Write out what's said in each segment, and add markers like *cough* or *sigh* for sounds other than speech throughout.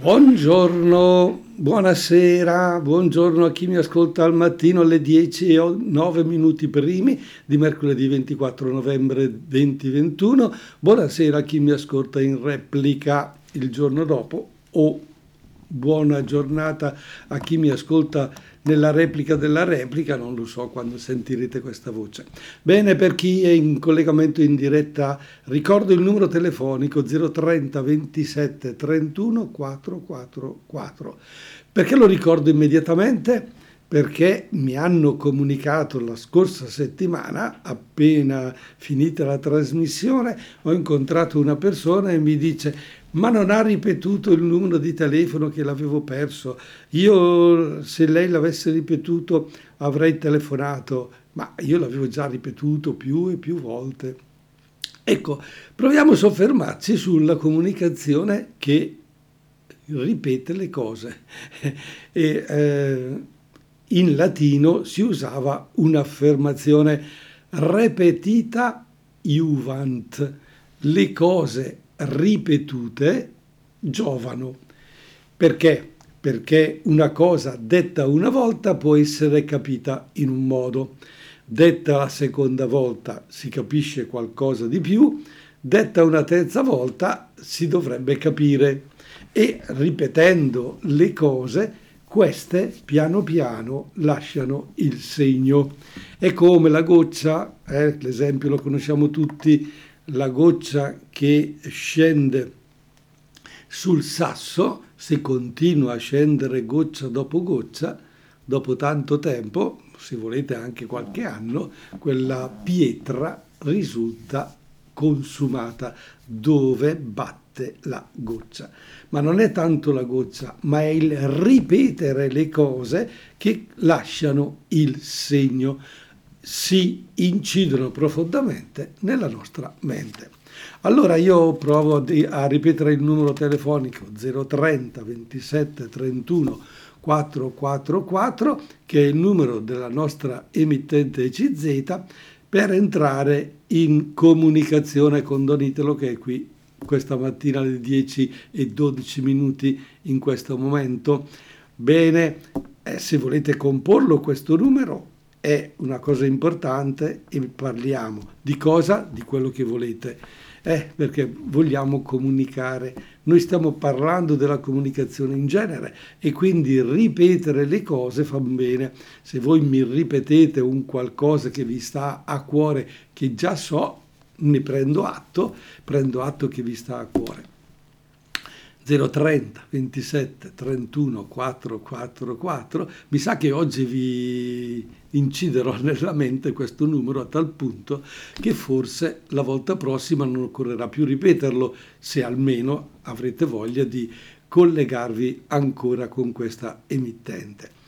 Buongiorno, buonasera, buongiorno a chi mi ascolta al mattino alle 10 e 9 minuti primi di mercoledì 24 novembre 2021. Buonasera a chi mi ascolta in replica il giorno dopo o buona giornata a chi mi ascolta nella replica della replica, non lo so quando sentirete questa voce. Bene, per chi è in collegamento in diretta, ricordo il numero telefonico 030 27 31 444. Perché lo ricordo immediatamente? Perché mi hanno comunicato la scorsa settimana, appena finita la trasmissione, ho incontrato una persona e mi dice ma non ha ripetuto il numero di telefono che l'avevo perso. Io, se lei l'avesse ripetuto, avrei telefonato, ma io l'avevo già ripetuto più e più volte. Ecco, proviamo a soffermarci sulla comunicazione che ripete le cose. *laughs* E, eh, in latino si usava un'affermazione repetita iuvant, le cose ripetute giovano. Perché? Perché una cosa detta una volta può essere capita in un modo, detta la seconda volta si capisce qualcosa di più, detta una terza volta si dovrebbe capire e ripetendo le cose queste piano piano lasciano il segno. È come la goccia, eh, l'esempio lo conosciamo tutti, la goccia che scende sul sasso, se continua a scendere goccia dopo goccia, dopo tanto tempo, se volete anche qualche anno, quella pietra risulta consumata dove batte la goccia. Ma non è tanto la goccia, ma è il ripetere le cose che lasciano il segno si incidono profondamente nella nostra mente. Allora io provo a ripetere il numero telefonico 030 27 31 444 che è il numero della nostra emittente ECZ per entrare in comunicazione con Donitelo che è qui questa mattina alle 10 e 12 minuti in questo momento. Bene, eh, se volete comporlo questo numero è una cosa importante e parliamo di cosa? Di quello che volete. Eh, perché vogliamo comunicare. Noi stiamo parlando della comunicazione in genere e quindi ripetere le cose fa bene. Se voi mi ripetete un qualcosa che vi sta a cuore, che già so, ne prendo atto, prendo atto che vi sta a cuore. 030 27 31 444 mi sa che oggi vi inciderò *laughs* nella mente questo numero a tal punto che forse la volta prossima non occorrerà più ripeterlo se almeno avrete voglia di collegarvi ancora con questa emittente.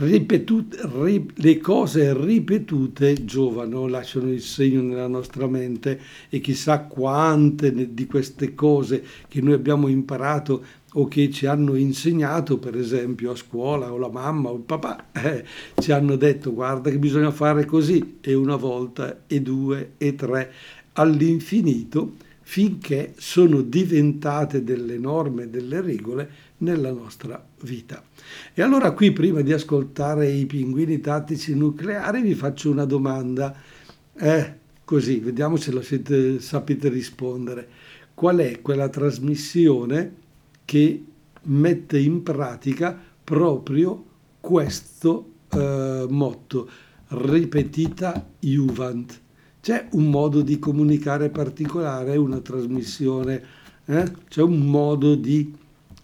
Ripetute, ri, le cose ripetute giovano, lasciano il segno nella nostra mente e chissà quante di queste cose che noi abbiamo imparato o che ci hanno insegnato, per esempio a scuola, o la mamma o il papà, *laughs* eh, ci hanno detto guarda che bisogna fare così, e una volta, e due, e tre, all'infinito, finché sono diventate delle norme, delle regole nella nostra vita. E allora qui, prima di ascoltare i pinguini tattici nucleari, vi faccio una domanda. Eh, così, vediamo se lo siete, sapete rispondere. Qual è quella trasmissione che mette in pratica proprio questo eh, motto, ripetita Juvent? C'è un modo di comunicare particolare, una trasmissione, eh? c'è un modo di,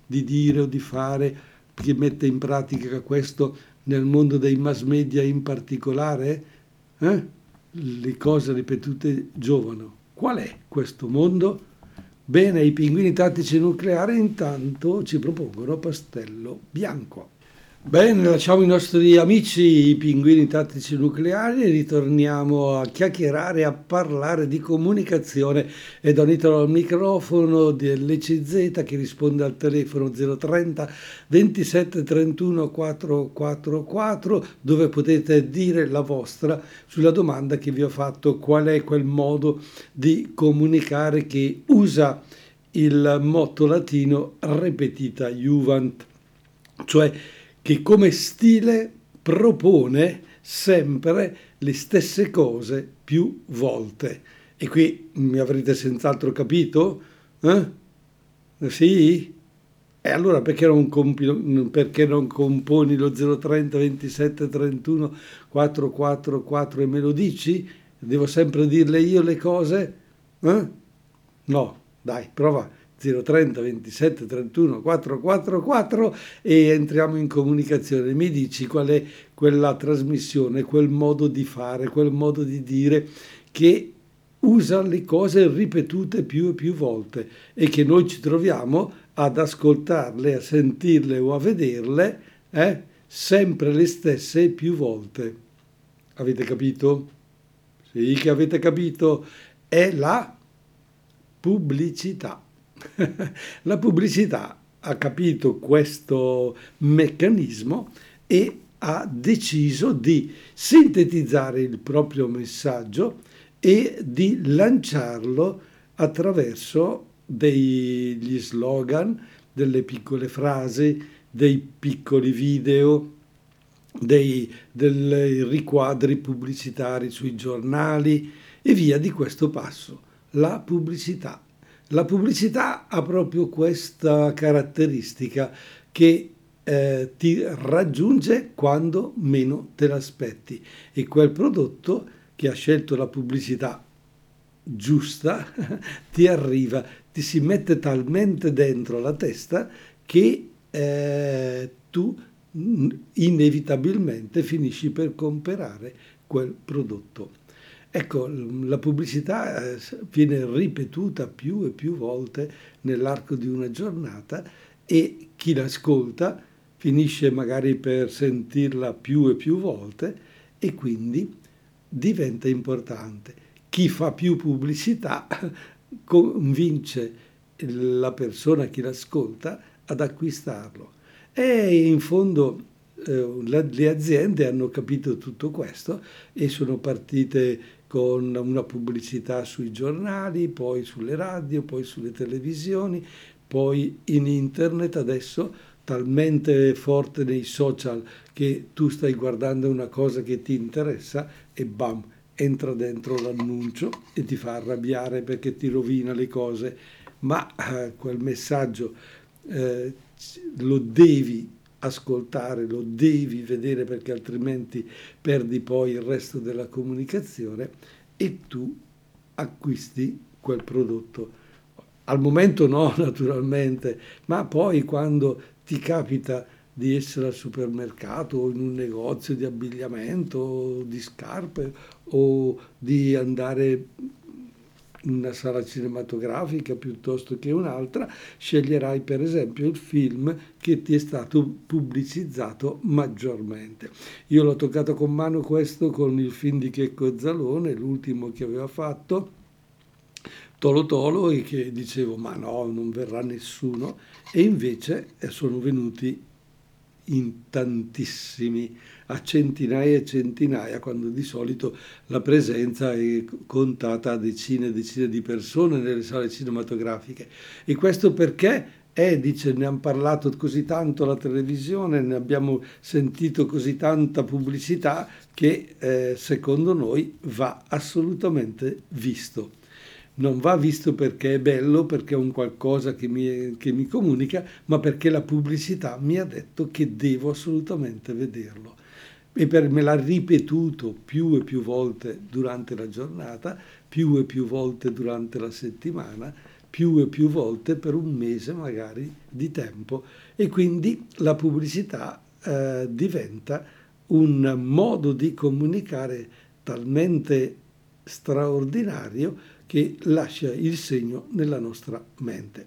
di dire o di fare che mette in pratica questo nel mondo dei mass media in particolare? Eh? Le cose ripetute giovano. Qual è questo mondo? Bene, i pinguini tattici nucleari intanto ci propongono pastello bianco. Bene, lasciamo i nostri amici i pinguini tattici nucleari e ritorniamo a chiacchierare, a parlare di comunicazione. E do titolo al microfono dell'ECZ che risponde al telefono 030 27 31 444 dove potete dire la vostra sulla domanda che vi ho fatto. Qual è quel modo di comunicare che usa il motto latino repetita juvent, cioè che come stile propone sempre le stesse cose più volte. E qui mi avrete senz'altro capito? Eh? Sì? E allora perché non, compi, perché non componi lo 030 27 31 444 e me lo dici? Devo sempre dirle io le cose? Eh? No, dai, prova 030 27 31 444 e entriamo in comunicazione. Mi dici qual è quella trasmissione, quel modo di fare, quel modo di dire che usa le cose ripetute più e più volte e che noi ci troviamo ad ascoltarle, a sentirle o a vederle eh, sempre le stesse più volte. Avete capito? Sì, che avete capito? È la pubblicità. *laughs* la pubblicità ha capito questo meccanismo e ha deciso di sintetizzare il proprio messaggio e di lanciarlo attraverso degli slogan, delle piccole frasi, dei piccoli video, dei, dei riquadri pubblicitari sui giornali e via di questo passo. La pubblicità. La pubblicità ha proprio questa caratteristica che eh, ti raggiunge quando meno te l'aspetti e quel prodotto che ha scelto la pubblicità giusta *laughs* ti arriva, ti si mette talmente dentro la testa che eh, tu inevitabilmente finisci per comprare quel prodotto. Ecco, la pubblicità eh, viene ripetuta più e più volte nell'arco di una giornata e chi l'ascolta finisce magari per sentirla più e più volte e quindi diventa importante. Chi fa più pubblicità *laughs* convince la persona che l'ascolta ad acquistarlo. E in fondo eh, le aziende hanno capito tutto questo e sono partite con una pubblicità sui giornali, poi sulle radio, poi sulle televisioni, poi in internet. Adesso talmente forte nei social che tu stai guardando una cosa che ti interessa e bam, entra dentro l'annuncio e ti fa arrabbiare perché ti rovina le cose, ma eh, quel messaggio eh, lo devi ascoltare, lo devi vedere perché altrimenti perdi poi il resto della comunicazione e tu acquisti quel prodotto. Al momento no, *laughs* naturalmente, ma poi quando ti capita di essere al supermercato o in un negozio di abbigliamento, o di scarpe o di andare una sala cinematografica piuttosto che un'altra, sceglierai per esempio il film che ti è stato pubblicizzato maggiormente. Io l'ho toccato con mano questo con il film di Checco Zalone, l'ultimo che aveva fatto, Tolo Tolo, e che dicevo ma no, non verrà nessuno, e invece eh, sono venuti in tantissimi, a centinaia e centinaia, quando di solito la presenza è contata a decine e decine di persone nelle sale cinematografiche. E questo perché eh, dice, ne hanno parlato così tanto alla televisione, ne abbiamo sentito così tanta pubblicità che eh, secondo noi va assolutamente visto non va visto perché è bello, perché è un qualcosa che mi, che mi comunica, ma perché la pubblicità mi ha detto che devo assolutamente vederlo. E per, me l'ha ripetuto più e più volte durante la giornata, più e più volte durante la settimana, più e più volte per un mese magari di tempo. E quindi la pubblicità eh, diventa un modo di comunicare talmente straordinario che lascia il segno nella nostra mente.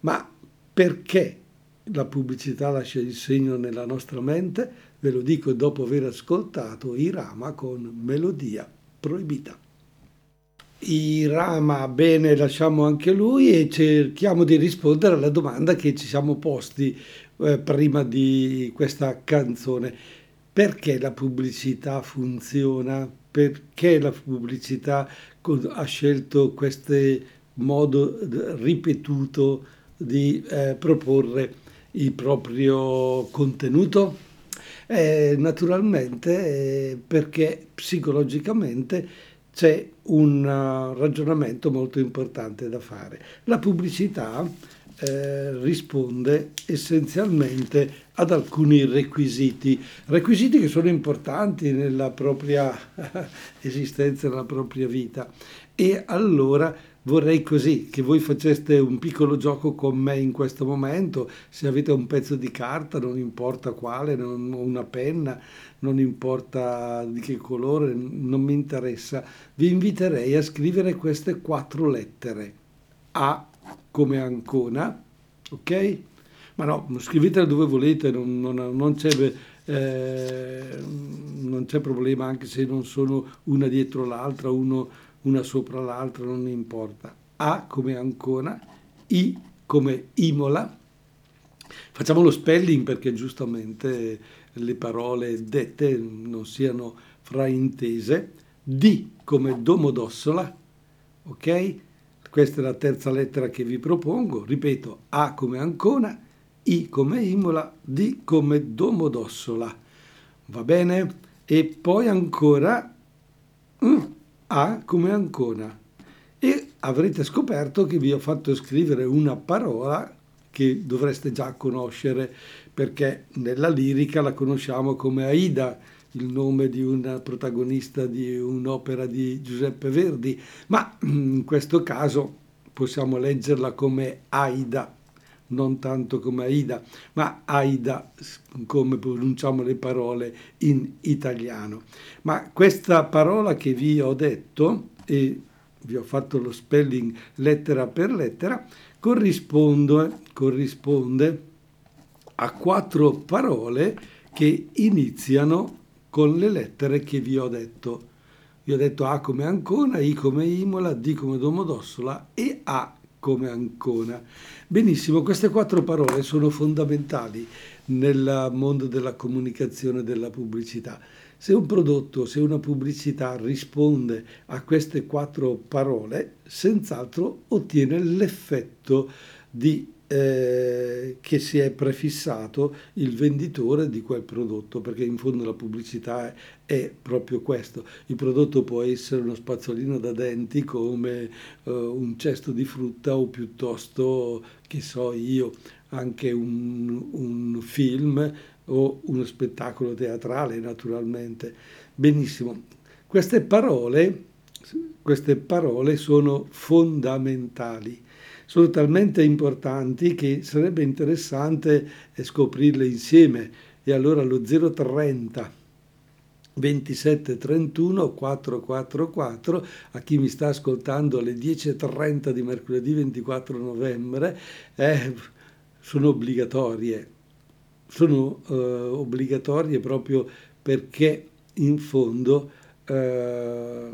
Ma perché la pubblicità lascia il segno nella nostra mente? Ve lo dico dopo aver ascoltato Irama con Melodia Proibita. Irama, bene, lasciamo anche lui e cerchiamo di rispondere alla domanda che ci siamo posti eh, prima di questa canzone. Perché la pubblicità funziona? Perché la pubblicità ha scelto queste modo ripetuto di eh, proporre il proprio contenuto? Eh, naturalmente eh, perché psicologicamente c'è un uh, ragionamento molto importante da fare. La pubblicità eh, risponde essenzialmente ad alcuni requisiti, requisiti che sono importanti nella propria *laughs* esistenza, nella propria vita. E allora vorrei così che voi faceste un piccolo gioco con me in questo momento, se avete un pezzo di carta, non importa quale, non, una penna, non importa di che colore, non mi interessa, vi inviterei a scrivere queste quattro lettere. A come Ancona, ok? Ma no, scrivetele dove volete, non, non, non, c'è, eh, non, c'è, problema anche se non sono una dietro l'altra, uno, una sopra l'altra, non importa. A come Ancona, I come Imola. Facciamo lo spelling perché giustamente le parole dette non siano fraintese. D come Domodossola, ok? Questa è la terza lettera che vi propongo. Ripeto, A come Ancona, I come Imola, D come Domodossola. Va bene? E poi ancora mm, A come Ancona. E avrete scoperto che vi ho fatto scrivere una parola che dovreste già conoscere perché nella lirica la conosciamo come Aida il nome di una protagonista di un'opera di Giuseppe Verdi, ma *clears throat* in questo caso possiamo leggerla come Aida, non tanto come Aida, ma Aida come pronunciamo le parole in italiano. Ma questa parola che vi ho detto, e vi ho fatto lo spelling lettera per lettera, corrisponde, corrisponde a quattro parole che iniziano con le lettere che vi ho detto. Vi ho detto A come Ancona, I come Imola, D come Domodossola e A come Ancona. Benissimo, queste quattro parole sono fondamentali nel mondo della comunicazione e della pubblicità. Se un prodotto, se una pubblicità risponde a queste quattro parole, senz'altro ottiene l'effetto di eh, che si è prefissato il venditore di quel prodotto, perché in fondo la pubblicità è, è proprio questo. Il prodotto può essere uno spazzolino da denti come eh, un cesto di frutta o piuttosto, che so io, anche un, un film o uno spettacolo teatrale naturalmente. Benissimo. Queste parole, queste parole sono fondamentali sono talmente importanti che sarebbe interessante scoprirle insieme. E allora lo 030 27 31 444 a chi mi sta ascoltando alle 10.30 di mercoledì 24 novembre eh, sono obbligatorie sono eh, obbligatorie proprio perché in fondo eh,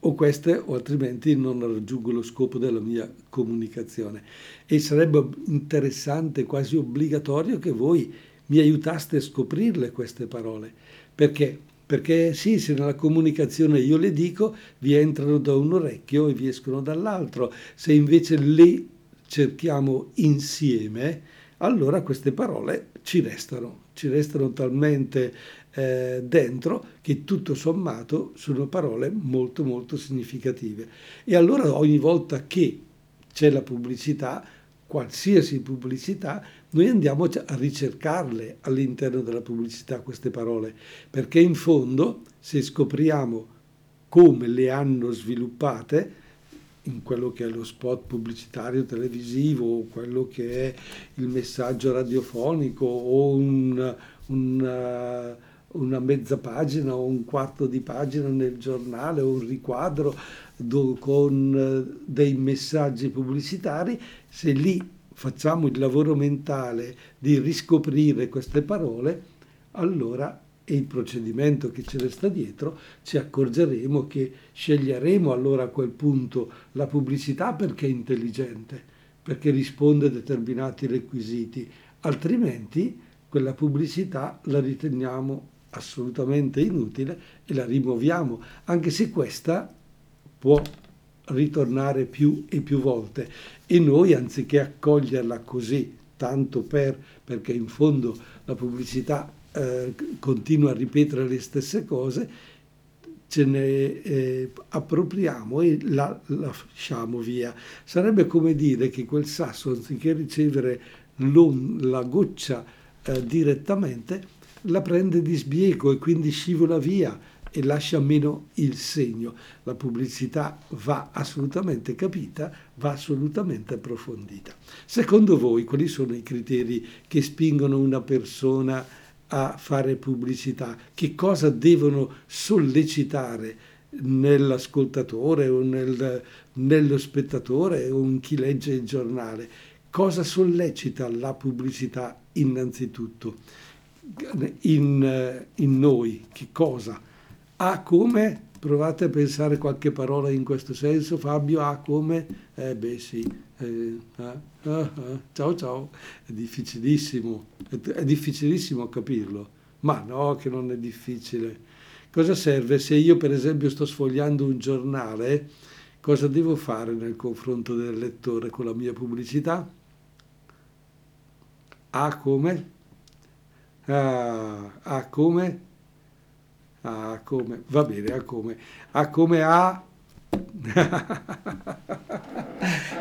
o queste o altrimenti non raggiungo lo scopo della mia comunicazione. E sarebbe interessante, quasi obbligatorio, che voi mi aiutaste a scoprirle queste parole. Perché? Perché sì, se nella comunicazione io le dico, vi entrano da un orecchio e vi escono dall'altro. Se invece le cerchiamo insieme, allora queste parole ci restano, ci restano talmente eh, dentro che tutto sommato sono parole molto molto significative. E allora ogni volta che c'è la pubblicità, qualsiasi pubblicità, noi andiamo a ricercarle all'interno della pubblicità queste parole, perché in fondo se scopriamo come le hanno sviluppate, in quello che è lo spot pubblicitario televisivo, quello che è il messaggio radiofonico o un, un una mezza pagina o un quarto di pagina nel giornale o un riquadro do, con eh, dei messaggi pubblicitari, se lì facciamo il lavoro mentale di riscoprire queste parole, allora è il procedimento che ci resta dietro, ci accorgeremo che sceglieremo allora a quel punto la pubblicità perché è intelligente, perché risponde a determinati requisiti, altrimenti quella pubblicità la riteniamo assolutamente inutile e la rimuoviamo, anche se questa può ritornare più e più volte e noi anziché accoglierla così, tanto per, perché in fondo la pubblicità eh, continua a ripetere le stesse cose, ce ne eh, appropriamo e la, la lasciamo via. Sarebbe come dire che quel sasso, anziché ricevere la goccia eh, direttamente, la prende di sbiego e quindi scivola via e lascia meno il segno. La pubblicità va assolutamente capita, va assolutamente approfondita. Secondo voi quali sono i criteri che spingono una persona a fare pubblicità? Che cosa devono sollecitare nell'ascoltatore o nel, nello spettatore o in chi legge il giornale? Cosa sollecita la pubblicità innanzitutto? In, in noi, che cosa? Ha come? Provate a pensare qualche parola in questo senso, Fabio, ha come? Eh beh sì, eh, ah, ah, ciao ciao, è difficilissimo, è difficilissimo capirlo, ma no che non è difficile. Cosa serve se io per esempio sto sfogliando un giornale, cosa devo fare nel confronto del lettore con la mia pubblicità? A come? Ah, a come? A come? Va bene, a come? A come a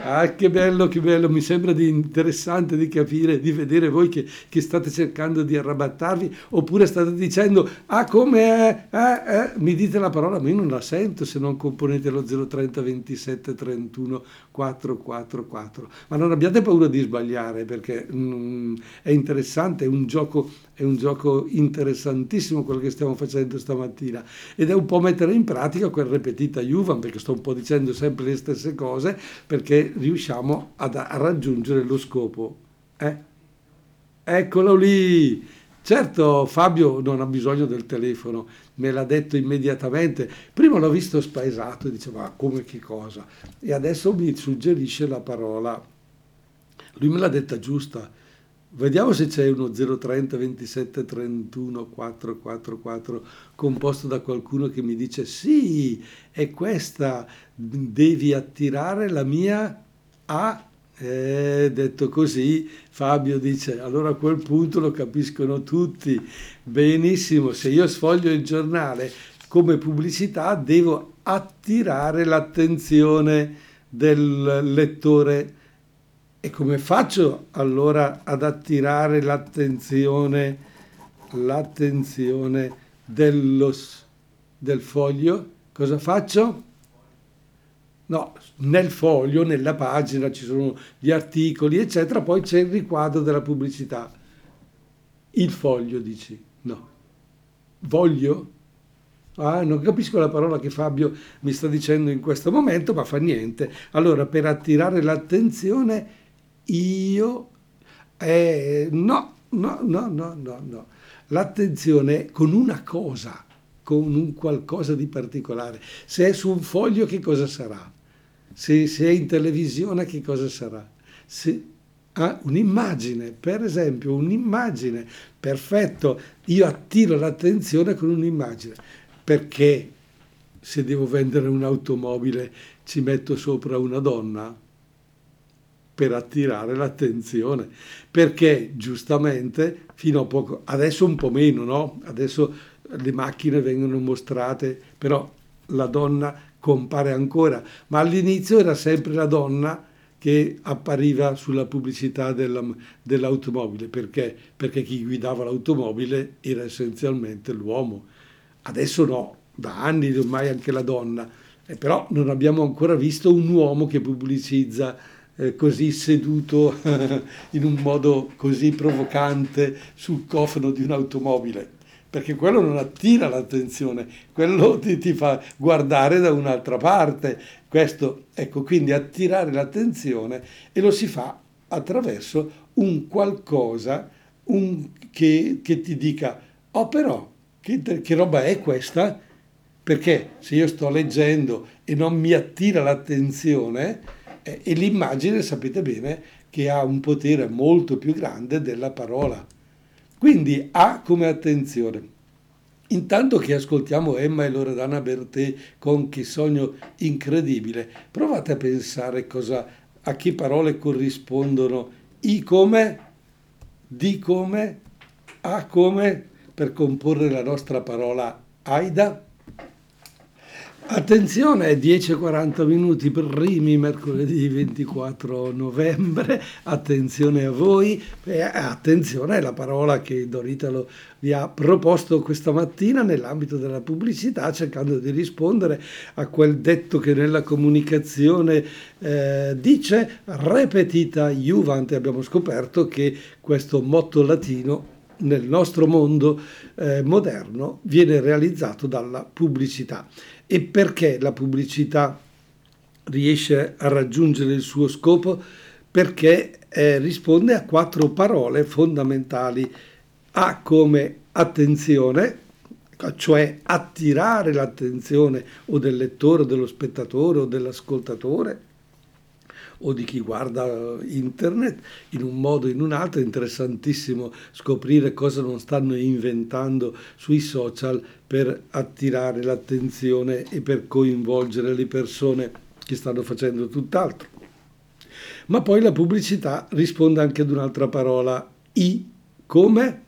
ah, che bello, che bello, mi sembra di interessante di capire, di vedere voi che, che, state cercando di arrabattarvi oppure state dicendo, ah come è, eh, eh, mi dite la parola, ma io non la sento se non componete lo 030 27 31 444, ma non abbiate paura di sbagliare perché mm, è interessante, è un, gioco, è un gioco interessantissimo quello che stiamo facendo stamattina. Ed è un po' mettere in pratica quel repetita Juvan perché sto un po' dicendo sempre le stesse cose perché riusciamo ad, a raggiungere lo scopo. Eh? Eccolo lì! Certo, Fabio non ha bisogno del telefono, me l'ha detto immediatamente. Prima l'ho visto spaesato e diceva, ma come che cosa? E adesso mi suggerisce la parola. Lui me l'ha detta giusta. Vediamo se c'è uno 030 27 31 444 composto da qualcuno che mi dice sì, è questa, devi attirare la mia A. Eh, detto così, Fabio dice, allora a quel punto lo capiscono tutti. Benissimo, se io sfoglio il giornale come pubblicità devo attirare l'attenzione del lettore e come faccio allora ad attirare l'attenzione, l'attenzione dello, del foglio? Cosa faccio? No, nel foglio, nella pagina ci sono gli articoli, eccetera, poi c'è il riquadro della pubblicità. Il foglio, dici? No. Voglio? Ah, non capisco la parola che Fabio mi sta dicendo in questo momento, ma fa niente. Allora, per attirare l'attenzione io, eh, no, no, no, no, no, no. L'attenzione con una cosa, con un qualcosa di particolare. Se è su un foglio, che cosa sarà? Se, se è in televisione, che cosa sarà? Se, ah, un'immagine, per esempio, un'immagine. Perfetto, io attiro l'attenzione con un'immagine. Perché se devo vendere un'automobile ci metto sopra una donna? Per attirare l'attenzione, perché giustamente fino a poco, adesso un po' meno, no? Adesso le macchine vengono mostrate, però la donna compare ancora, ma all'inizio era sempre la donna che appariva sulla pubblicità della, dell'automobile, perché? Perché chi guidava l'automobile era essenzialmente l'uomo. Adesso no, da anni ormai anche la donna, eh, però non abbiamo ancora visto un uomo che pubblicizza eh, così seduto *laughs* in un modo così provocante sul cofano di un'automobile, perché quello non attira l'attenzione, quello *laughs* ti, ti fa guardare da un'altra parte. Questo, ecco, quindi attirare l'attenzione e lo si fa attraverso un qualcosa un, che, che, ti dica, oh però, che, che roba è questa? Perché se io sto leggendo e non mi attira l'attenzione, e l'immagine sapete bene che ha un potere molto più grande della parola. Quindi ha come attenzione. Intanto che ascoltiamo Emma e Loredana Bertè con Che sogno incredibile, provate a pensare cosa, a che parole corrispondono I come, di come, a come per comporre la nostra parola Aida. Attenzione, 10.40 minuti primi, mercoledì 24 novembre, attenzione a voi, e attenzione alla parola che Doritalo vi ha proposto questa mattina nell'ambito della pubblicità, cercando di rispondere a quel detto che nella comunicazione eh, dice repetita iuvante. Abbiamo scoperto che questo motto latino nel nostro mondo eh, moderno viene realizzato dalla pubblicità. E perché la pubblicità riesce a raggiungere il suo scopo? Perché eh, risponde a quattro parole fondamentali. A come attenzione, cioè attirare l'attenzione o del lettore, o dello spettatore o dell'ascoltatore o di chi guarda internet in un modo o in un altro. È interessantissimo scoprire cosa non stanno inventando sui social per attirare l'attenzione e per coinvolgere le persone che stanno facendo tutt'altro. Ma poi la pubblicità risponde anche ad un'altra parola, I, come?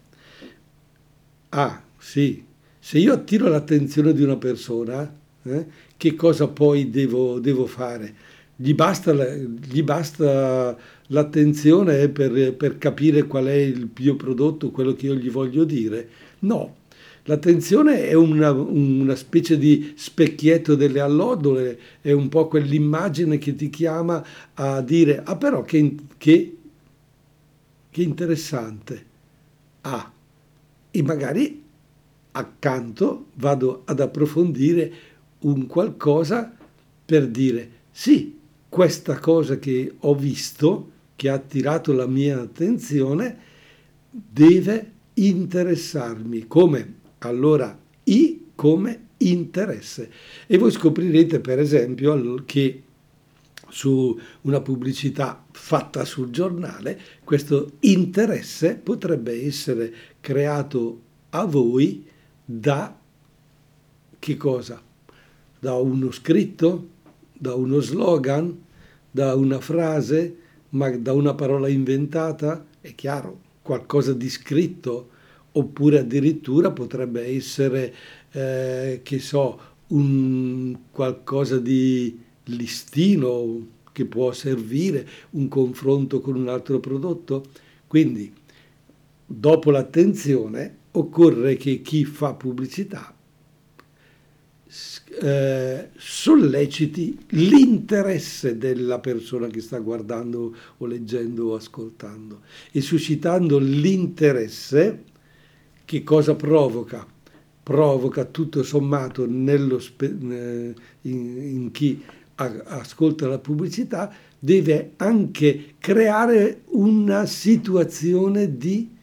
Ah, sì, se io attiro l'attenzione di una persona, eh, che cosa poi devo, devo fare? Gli basta, gli basta l'attenzione per, per capire qual è il mio prodotto, quello che io gli voglio dire? No, L'attenzione è una, una, specie di specchietto delle allodole, è un po' quell'immagine che ti chiama a dire, ah però che, che, che interessante, ah, e magari accanto vado ad approfondire un qualcosa per dire, sì, questa cosa che ho visto, che ha attirato la mia attenzione, deve interessarmi. Come? Allora, I come interesse. E voi scoprirete, per esempio, che su una pubblicità fatta sul giornale, questo interesse potrebbe essere creato a voi da che cosa? Da uno scritto? Da uno slogan, da una frase, ma da una parola inventata, è chiaro, qualcosa di scritto, oppure addirittura potrebbe essere, eh, che so, un qualcosa di listino che può servire, un confronto con un altro prodotto. Quindi, dopo l'attenzione, occorre che chi fa pubblicità eh, solleciti l'interesse della persona che sta guardando o leggendo o ascoltando e suscitando l'interesse che cosa provoca? Provoca tutto sommato spe- in, in, chi ascolta la pubblicità deve anche creare una situazione di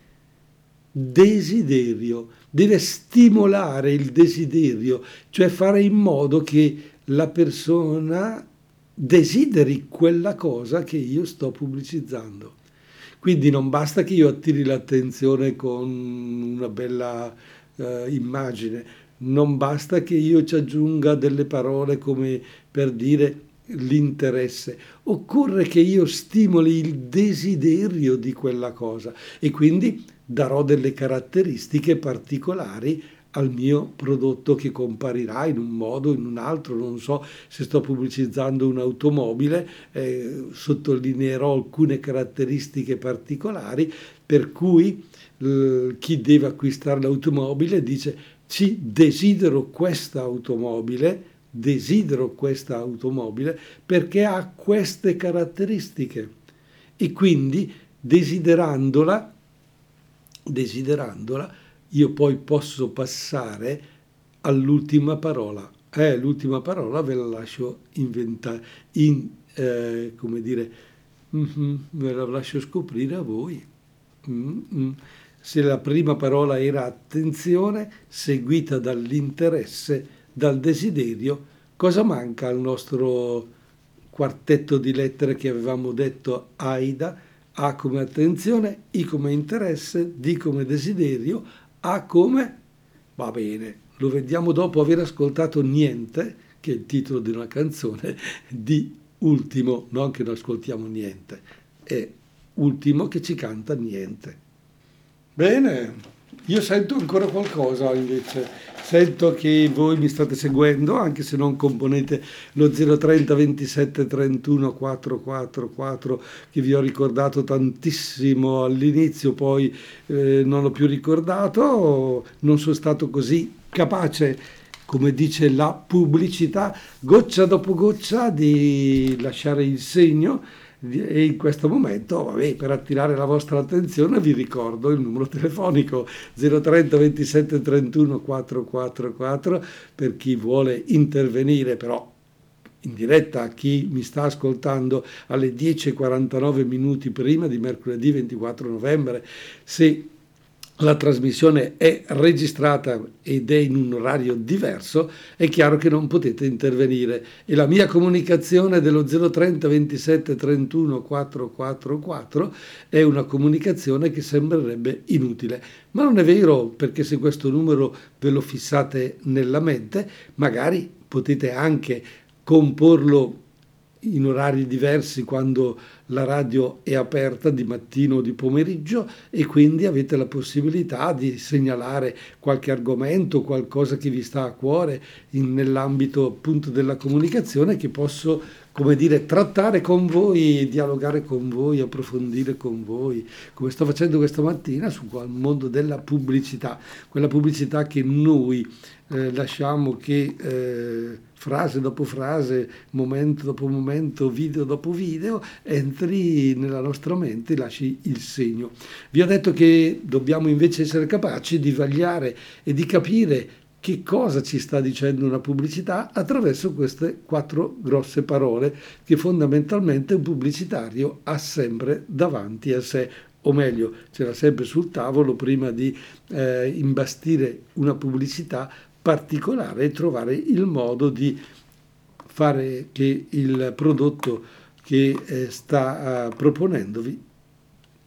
desiderio, deve stimolare il desiderio, cioè fare in modo che la persona desideri quella cosa che io sto pubblicizzando. Quindi non basta che io attiri l'attenzione con una bella eh, immagine, non basta che io ci aggiunga delle parole come per dire l'interesse, occorre che io stimoli il desiderio di quella cosa e quindi darò delle caratteristiche particolari al mio prodotto che comparirà in un modo o in un altro, non so se sto pubblicizzando un'automobile, eh, sottolineerò alcune caratteristiche particolari per cui eh, chi deve acquistare l'automobile dice ci desidero questa automobile, desidero questa automobile perché ha queste caratteristiche e quindi desiderandola desiderandola, io poi posso passare all'ultima parola. Eh, l'ultima parola ve la lascio inventare, in, eh, come dire, mm-hmm, ve la lascio scoprire a voi. Mm-hmm. Se la prima parola era attenzione, seguita dall'interesse, dal desiderio, cosa manca al nostro quartetto di lettere che avevamo detto AIDA? A come attenzione, I come interesse, D come desiderio, A come Va bene, lo vediamo dopo aver ascoltato Niente, che è il titolo di una canzone di Ultimo, non che non ascoltiamo niente, è Ultimo che ci canta Niente. Bene, io sento ancora qualcosa invece, sento che voi mi state seguendo anche se non componete lo 030 27 31 444 che vi ho ricordato tantissimo all'inizio, poi eh, non l'ho più ricordato, non sono stato così capace come dice la pubblicità, goccia dopo goccia di lasciare il segno e in questo momento, vabbè, per attirare la vostra attenzione, vi ricordo il numero telefonico 030 27 31 444 per chi vuole intervenire, però in diretta a chi mi sta ascoltando alle 10.49 minuti prima di mercoledì 24 novembre. Se la trasmissione è registrata ed è in un orario diverso, è chiaro che non potete intervenire. E la mia comunicazione dello 030 27 31 444 è una comunicazione che sembrerebbe inutile, ma non è vero perché se questo numero ve lo fissate nella mente, magari potete anche comporlo in orari diversi quando la radio è aperta di mattino o di pomeriggio e quindi avete la possibilità di segnalare qualche argomento, qualcosa che vi sta a cuore in, nell'ambito appunto della comunicazione che posso come dire, trattare con voi, dialogare con voi, approfondire con voi, come sto facendo questa mattina sul mondo della pubblicità, quella pubblicità che noi eh, lasciamo che eh, frase dopo frase, momento dopo momento, video dopo video, entri nella nostra mente e lasci il segno. Vi ho detto che dobbiamo invece essere capaci di vagliare e di capire che cosa ci sta dicendo una pubblicità attraverso queste quattro grosse parole che fondamentalmente un pubblicitario ha sempre davanti a sé? O meglio, ce l'ha sempre sul tavolo prima di eh, imbastire una pubblicità particolare e trovare il modo di fare che il prodotto che eh, sta uh, proponendovi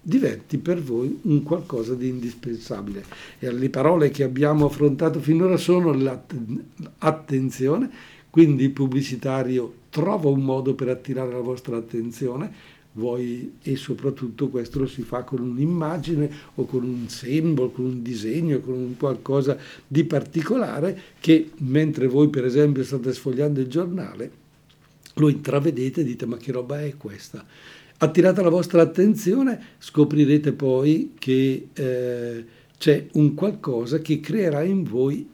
diventi per voi un qualcosa di indispensabile. E le parole che abbiamo affrontato finora sono l'attenzione, quindi il pubblicitario trova un modo per attirare la vostra attenzione, vuoi, e soprattutto questo lo si fa con un'immagine o con un simbolo, con un disegno, con un qualcosa di particolare che mentre voi per esempio state sfogliando il giornale lo intravedete e dite ma che roba è questa? Attirata la vostra attenzione scoprirete poi che eh, c'è un qualcosa che creerà in voi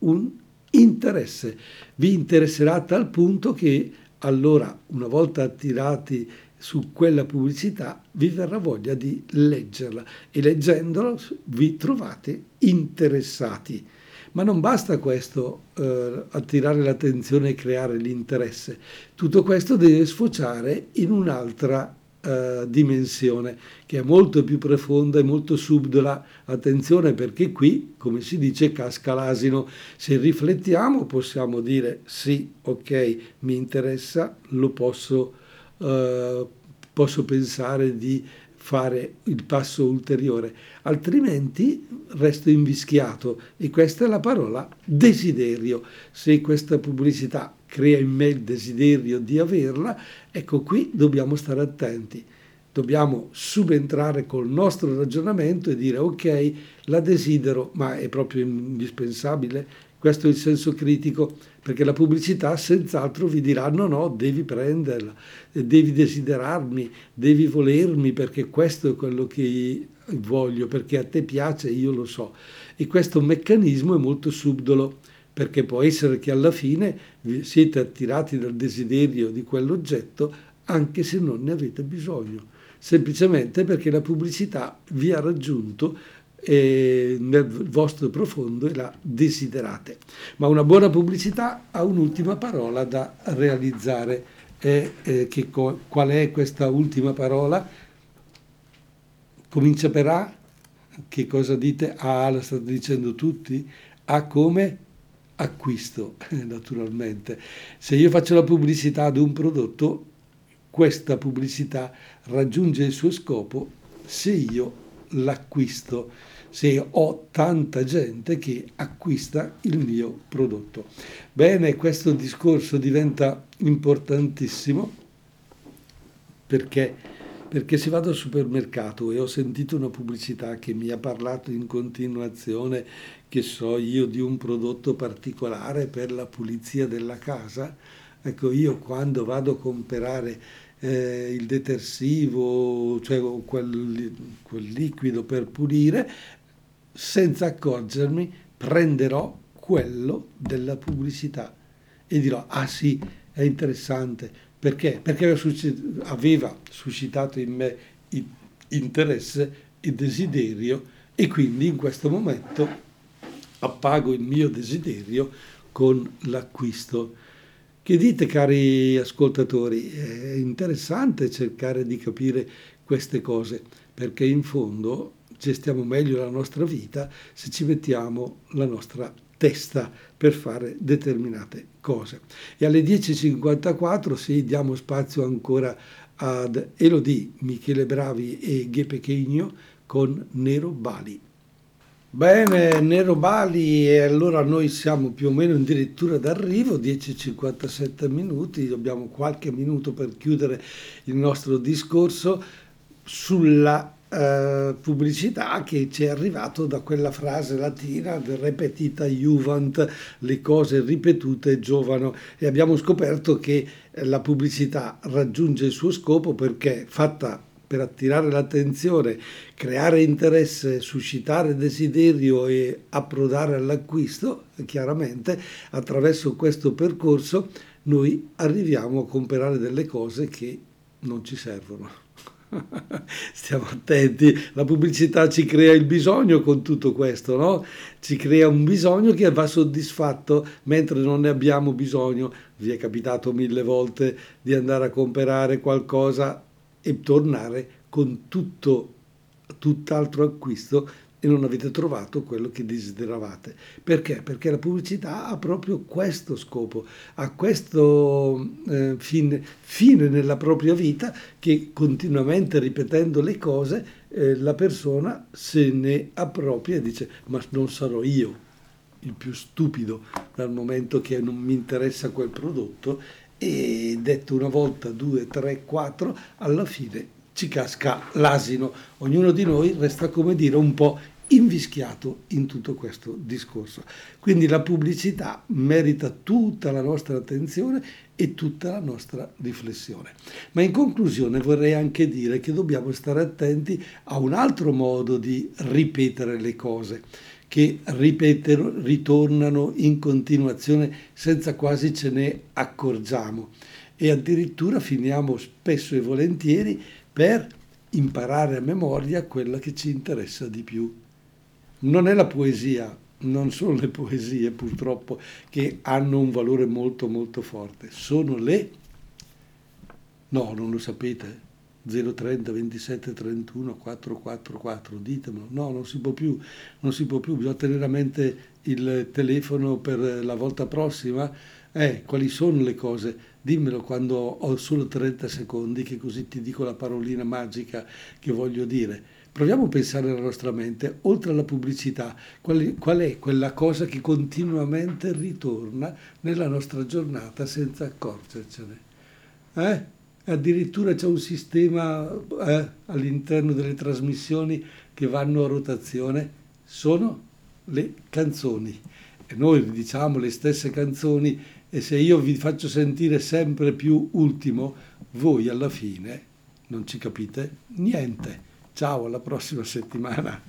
un interesse. Vi interesserà a tal punto che allora, una volta attirati su quella pubblicità vi verrà voglia di leggerla e leggendola vi trovate interessati. Ma non basta questo, eh, attirare l'attenzione e creare l'interesse. Tutto questo deve sfociare in un'altra eh, dimensione che è molto più profonda e molto subdola. Attenzione perché qui, come si dice, casca l'asino. Se riflettiamo possiamo dire sì, ok, mi interessa, lo posso eh, posso pensare di fare il passo ulteriore, altrimenti resto invischiato e questa è la parola desiderio. Se questa pubblicità crea in me il desiderio di averla, ecco qui dobbiamo stare attenti. Dobbiamo subentrare col nostro ragionamento e dire ok, la desidero, ma è proprio indispensabile questo è il senso critico, perché la pubblicità senz'altro vi dirà no, no, devi prenderla, devi desiderarmi, devi volermi, perché questo è quello che voglio, perché a te piace, io lo so. E questo meccanismo è molto subdolo, perché può essere che alla fine siete attirati dal desiderio di quell'oggetto anche se non ne avete bisogno, semplicemente perché la pubblicità vi ha raggiunto e nel vostro profondo e la desiderate. Ma una buona pubblicità ha un'ultima parola da realizzare. E, eh, che, qual è questa ultima parola? Comincia per A. Che cosa dite? A, la state dicendo tutti. A come? Acquisto, *laughs* naturalmente. Se io faccio la pubblicità ad un prodotto, questa pubblicità raggiunge il suo scopo se io l'acquisto, se ho tanta gente che acquista il mio prodotto. Bene, questo discorso diventa importantissimo perché, perché se vado al supermercato e ho sentito una pubblicità che mi ha parlato in continuazione, che so io, di un prodotto particolare per la pulizia della casa, ecco io quando vado a comprare eh, il detersivo, cioè quel, quel liquido per pulire, senza accorgermi prenderò quello della pubblicità e dirò, ah sì, è interessante, perché? Perché aveva suscitato in me interesse e desiderio e quindi in questo momento appago il mio desiderio con l'acquisto. Che dite cari ascoltatori? È interessante cercare di capire queste cose perché in fondo gestiamo meglio la nostra vita se ci mettiamo la nostra testa per fare determinate cose. E alle 10.54 sì, diamo spazio ancora ad Elodie, Michele Bravi e Ghe Pechegno con Nero Bali. Bene, Nero Bali, e allora noi siamo più o meno addirittura d'arrivo, 10.57 minuti, abbiamo qualche minuto per chiudere il nostro discorso sulla eh, pubblicità che ci è arrivato da quella frase latina del repetita juvent, le cose ripetute giovano. E abbiamo scoperto che la pubblicità raggiunge il suo scopo perché fatta per attirare l'attenzione, creare interesse, suscitare desiderio e approdare all'acquisto, chiaramente attraverso questo percorso noi arriviamo a comprare delle cose che non ci servono. *laughs* Stiamo attenti, la pubblicità ci crea il bisogno con tutto questo, no? Ci crea un bisogno che va soddisfatto mentre non ne abbiamo bisogno. Vi è capitato mille volte di andare a comprare qualcosa e tornare con tutto, tutt'altro acquisto e non avete trovato quello che desideravate. Perché? Perché la pubblicità ha proprio questo scopo, ha questo eh, fine, fine, nella propria vita che continuamente ripetendo le cose eh, la persona se ne appropria e dice ma non sarò io il più stupido dal momento che non mi interessa quel prodotto e detto una volta, due, tre, quattro, alla fine ci casca l'asino. Ognuno di noi resta, come dire, un po' invischiato in tutto questo discorso. Quindi la pubblicità merita tutta la nostra attenzione e tutta la nostra riflessione. Ma in conclusione vorrei anche dire che dobbiamo stare attenti a un altro modo di ripetere le cose che ripetono, ritornano in continuazione senza quasi ce ne accorgiamo. E addirittura finiamo spesso e volentieri per imparare a memoria quella che ci interessa di più. Non è la poesia, non sono le poesie purtroppo che hanno un valore molto molto forte, sono le... No, non lo sapete. 030 27 31 444, ditemelo. No, non si può più, non si può più, bisogna tenere a mente il telefono per la volta prossima. Eh, quali sono le cose? Dimmelo quando ho solo 30 secondi, che così ti dico la parolina magica che voglio dire Proviamo a pensare nella nostra mente, oltre alla pubblicità, qual, qual è quella cosa che continuamente ritorna nella nostra giornata senza accorgercene. Eh? Addirittura c'è un sistema eh, all'interno delle trasmissioni che vanno a rotazione, sono le canzoni. E noi diciamo le stesse canzoni e se io vi faccio sentire sempre più ultimo, voi alla fine non ci capite niente. Ciao, alla prossima settimana.